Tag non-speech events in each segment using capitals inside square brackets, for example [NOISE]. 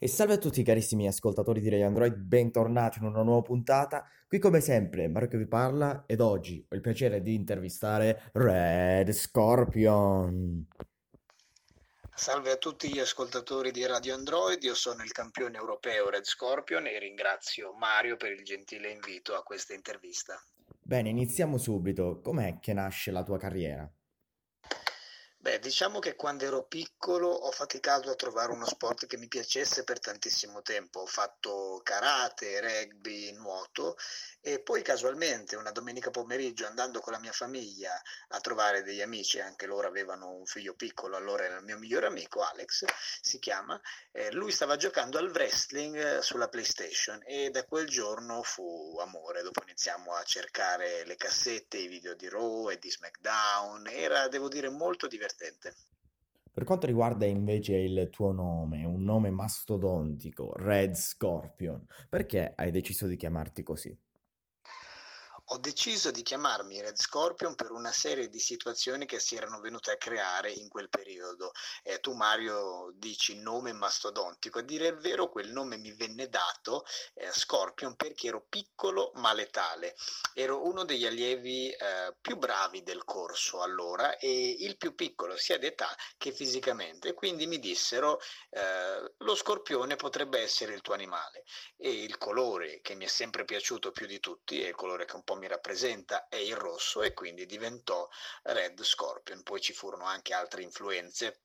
E salve a tutti carissimi ascoltatori di Ray Android, bentornati in una nuova puntata. Qui come sempre Mario che vi parla ed oggi ho il piacere di intervistare Red Scorpion. Salve a tutti gli ascoltatori di Radio Android, io sono il campione europeo Red Scorpion e ringrazio Mario per il gentile invito a questa intervista. Bene, iniziamo subito. Com'è che nasce la tua carriera? Beh, diciamo che quando ero piccolo ho faticato a trovare uno sport che mi piacesse per tantissimo tempo. Ho fatto karate, rugby, nuoto e poi casualmente una domenica pomeriggio andando con la mia famiglia a trovare degli amici, anche loro avevano un figlio piccolo, allora era il mio migliore amico, Alex si chiama, eh, lui stava giocando al wrestling eh, sulla PlayStation e da quel giorno fu amore. Dopo iniziamo a cercare le cassette, i video di Raw e di SmackDown, era devo dire molto divertente divertente. Per quanto riguarda invece il tuo nome, un nome mastodontico, Red Scorpion, perché hai deciso di chiamarti così? Ho deciso di chiamarmi Red Scorpion per una serie di situazioni che si erano venute a creare in quel periodo. Eh, tu Mario dici nome mastodontico, a dire il vero quel nome mi venne dato eh, Scorpion perché ero piccolo ma letale. Ero uno degli allievi eh, più bravi del corso allora e il più piccolo sia d'età che fisicamente. Quindi mi dissero eh, lo scorpione potrebbe essere il tuo animale e il colore che mi è sempre piaciuto più di tutti è il colore che un po' mi rappresenta è il rosso e quindi diventò Red Scorpion. Poi ci furono anche altre influenze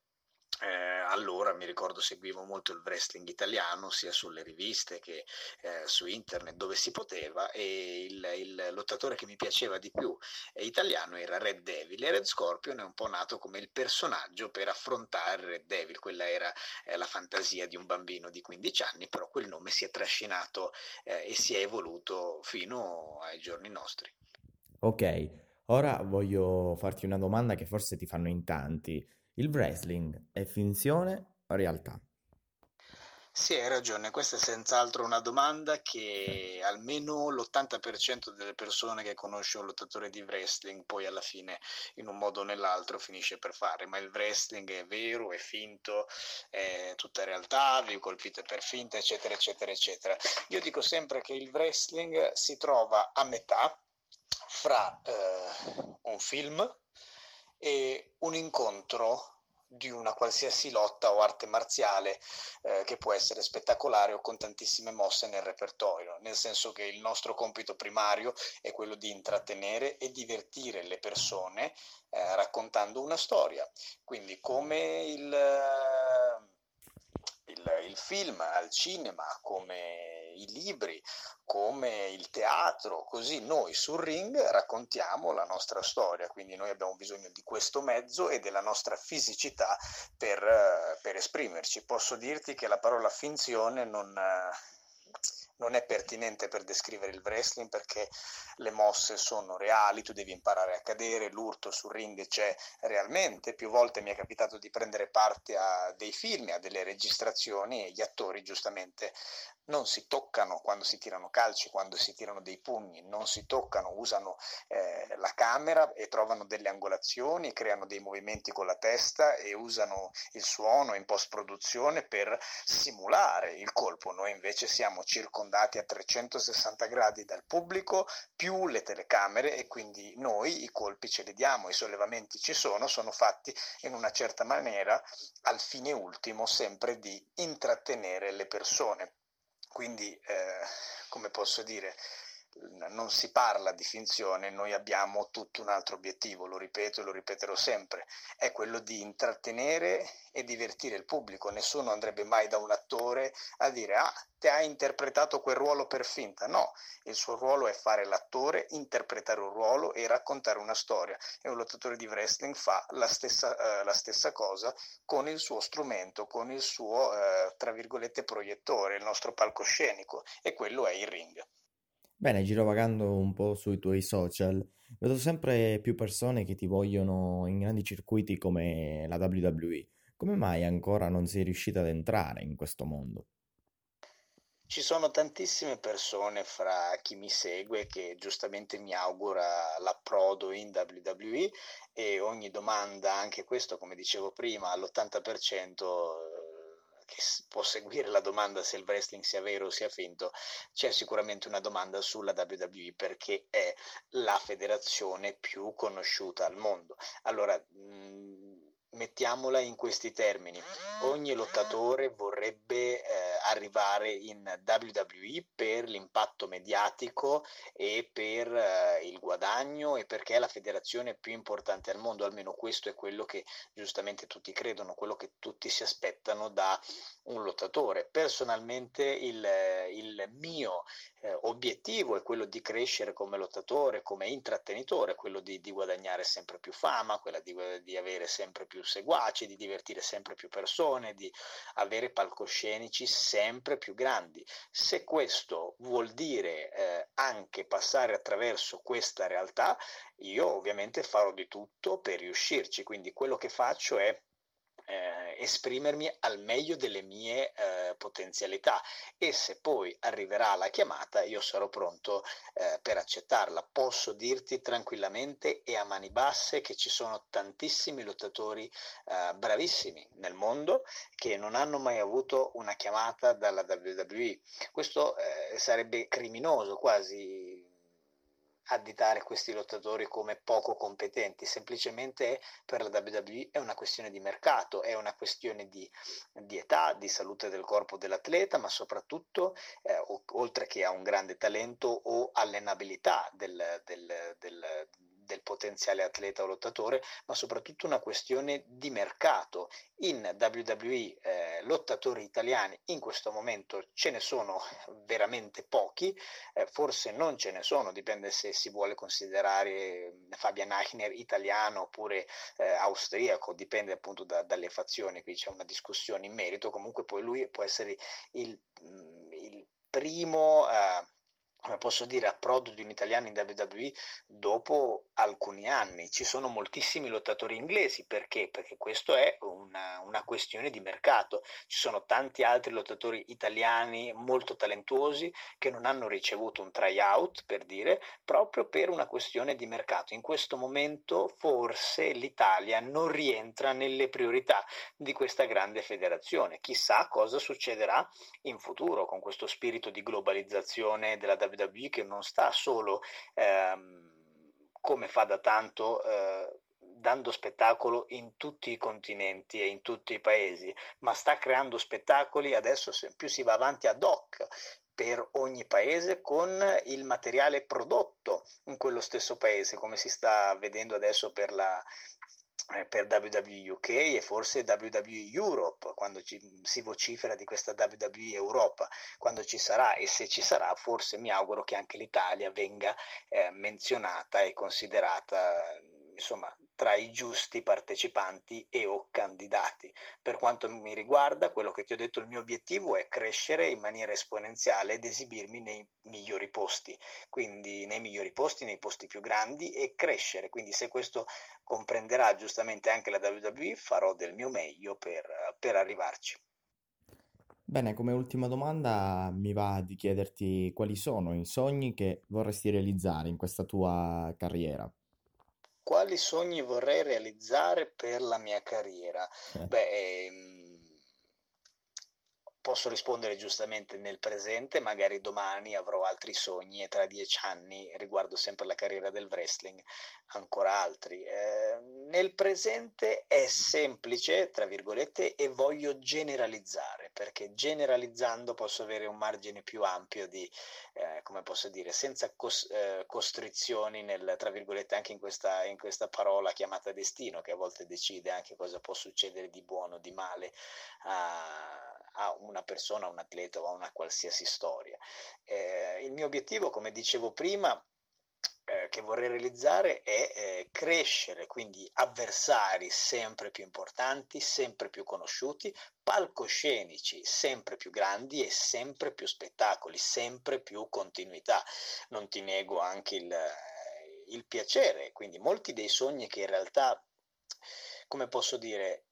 eh, allora mi ricordo seguivo molto il wrestling italiano sia sulle riviste che eh, su internet dove si poteva e il, il, lottatore che mi piaceva di più italiano era Red Devil e Red Scorpion è un po' nato come il personaggio per affrontare Red Devil, quella era eh, la fantasia di un bambino di 15 anni, però quel nome si è trascinato eh, e si è evoluto fino ai giorni nostri. Ok, ora voglio farti una domanda che forse ti fanno in tanti. Il wrestling è finzione o realtà? Sì, hai ragione, questa è senz'altro una domanda che almeno l'80% delle persone che conosce un lottatore di wrestling poi alla fine in un modo o nell'altro finisce per fare, ma il wrestling è vero, è finto, è tutta realtà, vi colpite per finta, eccetera, eccetera, eccetera. Io dico sempre che il wrestling si trova a metà fra eh, un film e un incontro di una qualsiasi lotta o arte marziale eh, che può essere spettacolare o con tantissime mosse nel repertorio, nel senso che il nostro compito primario è quello di intrattenere e divertire le persone eh, raccontando una storia. Quindi come il, il, il film al cinema, come i libri, come il teatro, così noi sul ring raccontiamo la nostra storia, quindi noi abbiamo bisogno di questo mezzo e della nostra fisicità per, per esprimerci. Posso dirti che la parola finzione non non è pertinente per descrivere il wrestling perché le mosse sono reali, tu devi imparare a cadere, l'urto sul ring c'è realmente, più volte mi è capitato di prendere parte a dei film, a delle registrazioni e gli attori giustamente non si toccano quando si tirano calci, quando si tirano dei pugni, non si toccano, usano eh, la camera e trovano delle angolazioni, creano dei movimenti con la testa e usano il suono in post produzione per simulare il colpo. Noi invece siamo circondati a 360 gradi dal pubblico più le telecamere e quindi noi i colpi ce li diamo, i sollevamenti ci sono, sono fatti in una certa maniera al fine ultimo sempre di intrattenere le persone quindi, eh, come posso dire, non si parla di finzione, noi abbiamo tutto un altro obiettivo, lo ripeto e lo ripeterò sempre, è quello di intrattenere e divertire il pubblico. Nessuno andrebbe mai da un attore a dire ah, te hai interpretato quel ruolo per finta. No, il suo ruolo è fare l'attore, interpretare un ruolo e raccontare una storia. E un lottatore di wrestling fa la stessa, eh, la stessa cosa con il suo strumento, con il suo, eh, tra virgolette, proiettore, il nostro palcoscenico, e quello è il ring. Bene, girovagando un po' sui tuoi social, vedo sempre più persone che ti vogliono in grandi circuiti come la WWE. Come mai ancora non sei riuscita ad entrare in questo mondo? Ci sono tantissime persone fra chi mi segue che giustamente mi augura l'approdo in WWE e ogni domanda, anche questo come dicevo prima, all'80% che può seguire la domanda se il wrestling sia vero o sia finto, c'è sicuramente una domanda sulla WWE perché è la federazione più conosciuta al mondo. Allora, mh, mettiamola in questi termini, ogni lottatore vorrebbe arrivare in WWE per l'impatto mediatico e per eh, il guadagno e perché è la federazione più importante al mondo, almeno questo è quello che giustamente tutti credono, quello che tutti si aspettano da un lottatore. Personalmente il, il mio eh, obiettivo è quello di crescere come lottatore, come intrattenitore, quello di, di guadagnare sempre più fama, quella di, di, avere sempre più seguaci, di divertire sempre più persone, di avere palcoscenici sempre più grandi. Se questo vuol dire eh, anche passare attraverso questa realtà, io ovviamente farò di tutto per riuscirci, quindi quello che faccio è eh, esprimermi al meglio delle mie eh, potenzialità e se poi arriverà la chiamata io sarò pronto eh, per accettarla. Posso dirti tranquillamente e a mani basse che ci sono tantissimi lottatori eh, bravissimi nel mondo che non hanno mai avuto una chiamata dalla WWE. Questo eh, sarebbe criminoso quasi additare questi lottatori come poco competenti, semplicemente per la WWE è una questione di mercato, è una questione di, di età, di salute del corpo dell'atleta, ma soprattutto, eh, oltre che a un grande talento o allenabilità del, del, del del potenziale atleta o lottatore, ma soprattutto una questione di mercato. In WWE eh, lottatori italiani in questo momento ce ne sono [LAUGHS] veramente pochi, eh, forse non ce ne sono, dipende se si vuole considerare Fabian Eichner italiano oppure eh, austriaco, dipende appunto da, dalle fazioni, qui c'è una discussione in merito, comunque poi lui può essere il, mm, il primo eh, come posso dire, approdo di un italiano in WWE dopo alcuni anni. Ci sono moltissimi lottatori inglesi, perché? Perché questo è una, una, questione di mercato. Ci sono tanti altri lottatori italiani molto talentuosi che non hanno ricevuto un tryout, per dire, proprio per una questione di mercato. In questo momento forse l'Italia non rientra nelle priorità di questa grande federazione. Chissà cosa succederà in futuro con questo spirito di globalizzazione della WWE WWE che non sta solo ehm, come fa da tanto eh, dando spettacolo in tutti i continenti e in tutti i paesi, ma sta creando spettacoli adesso più si va avanti ad hoc per ogni paese con il materiale prodotto in quello stesso paese, come si sta vedendo adesso per la per WWE UK e forse WWE Europe quando ci, si vocifera di questa WWE Europa quando ci sarà e se ci sarà forse mi auguro che anche l'Italia venga eh, menzionata e considerata insomma tra i giusti partecipanti e o candidati. Per quanto mi riguarda, quello che ti ho detto, il mio obiettivo è crescere in maniera esponenziale ed esibirmi nei migliori posti, quindi nei migliori posti, nei posti più grandi e crescere. Quindi se questo comprenderà giustamente anche la WWE, farò del mio meglio per, per arrivarci. Bene, come ultima domanda mi va di chiederti quali sono i sogni che vorresti realizzare in questa tua carriera. Quali sogni vorrei realizzare per la mia carriera? Eh. Beh, ehm, posso rispondere giustamente nel presente, magari domani avrò altri sogni e tra dieci anni riguardo sempre la carriera del wrestling ancora altri. Eh, nel presente è semplice, tra virgolette, e voglio generalizzare, perché generalizzando posso avere un margine più ampio di, eh, come posso dire, senza cos- eh, costrizioni, nel, tra virgolette, anche in questa, in questa parola chiamata destino, che a volte decide anche cosa può succedere di buono, di male. A, a una persona, a un atleta o a una qualsiasi storia. Eh, il mio obiettivo, come dicevo prima, eh, che vorrei realizzare è eh, crescere, quindi avversari sempre più importanti, sempre più conosciuti, palcoscenici sempre più grandi e sempre più spettacoli, sempre più continuità. Non ti nego anche il, il piacere, quindi molti dei sogni che in realtà, come posso dire,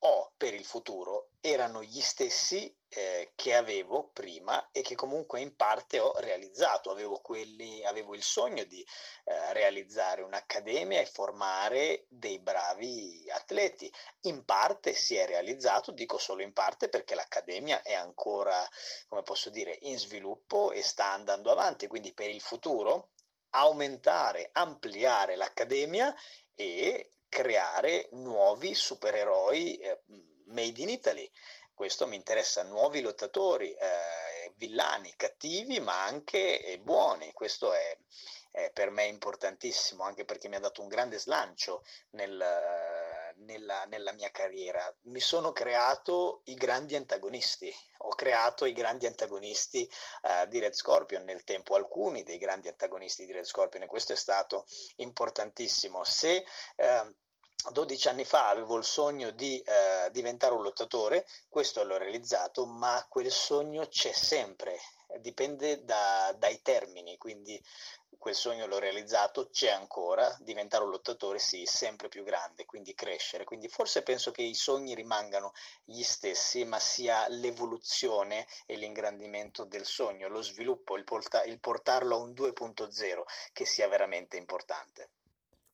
ho per il futuro erano gli stessi eh, che avevo prima e che comunque in parte ho realizzato. Avevo, quelli, avevo il sogno di eh, realizzare un'accademia e formare dei bravi atleti. In parte si è realizzato, dico solo in parte perché l'accademia è ancora, come posso dire, in sviluppo e sta andando avanti, quindi per il futuro aumentare, ampliare l'accademia e creare nuovi supereroi eh, made in Italy. Questo mi interessa, nuovi lottatori, eh, villani, cattivi, ma anche eh, buoni. Questo è, è, per me importantissimo, anche perché mi ha dato un grande slancio nel, nella, nella, mia carriera. Mi sono creato i grandi antagonisti. Ho creato i grandi antagonisti eh, di Red Scorpion nel tempo, alcuni dei grandi antagonisti di Red Scorpion, e questo è stato importantissimo. Se eh, 12 anni fa avevo il sogno di eh, diventare un lottatore, questo l'ho realizzato, ma quel sogno c'è sempre, dipende da, dai termini, quindi quel sogno l'ho realizzato, c'è ancora, diventare un lottatore sì, sempre più grande, quindi crescere, quindi forse penso che i sogni rimangano gli stessi, ma sia l'evoluzione e l'ingrandimento del sogno, lo sviluppo, il, porta- il portarlo a un 2.0 che sia veramente importante.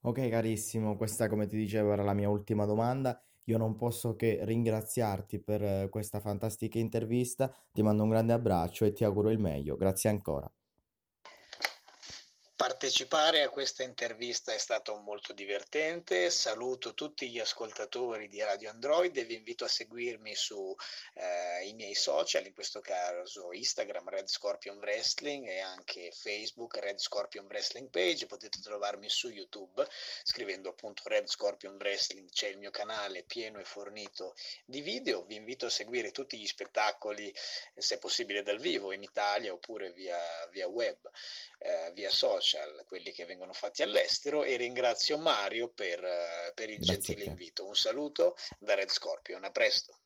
Ok carissimo, questa come ti dicevo era la mia ultima domanda. Io non posso che ringraziarti per eh, questa fantastica intervista, ti mando un grande abbraccio e ti auguro il meglio. Grazie ancora. Partecipare a questa intervista è stato molto divertente. Saluto tutti gli ascoltatori di Radio Android e vi invito a seguirmi sui eh, miei social, in questo caso Instagram Red Scorpion Wrestling e anche Facebook Red Scorpion Wrestling Page. Potete trovarmi su YouTube scrivendo appunto Red Scorpion Wrestling, c'è il mio canale pieno e fornito di video. Vi invito a seguire tutti gli spettacoli, se possibile dal vivo in Italia oppure via, via web, eh, via social quelli che vengono fatti all'estero e ringrazio Mario per, eh, per il Grazie gentile invito. Un saluto da Red Scorpion, a presto.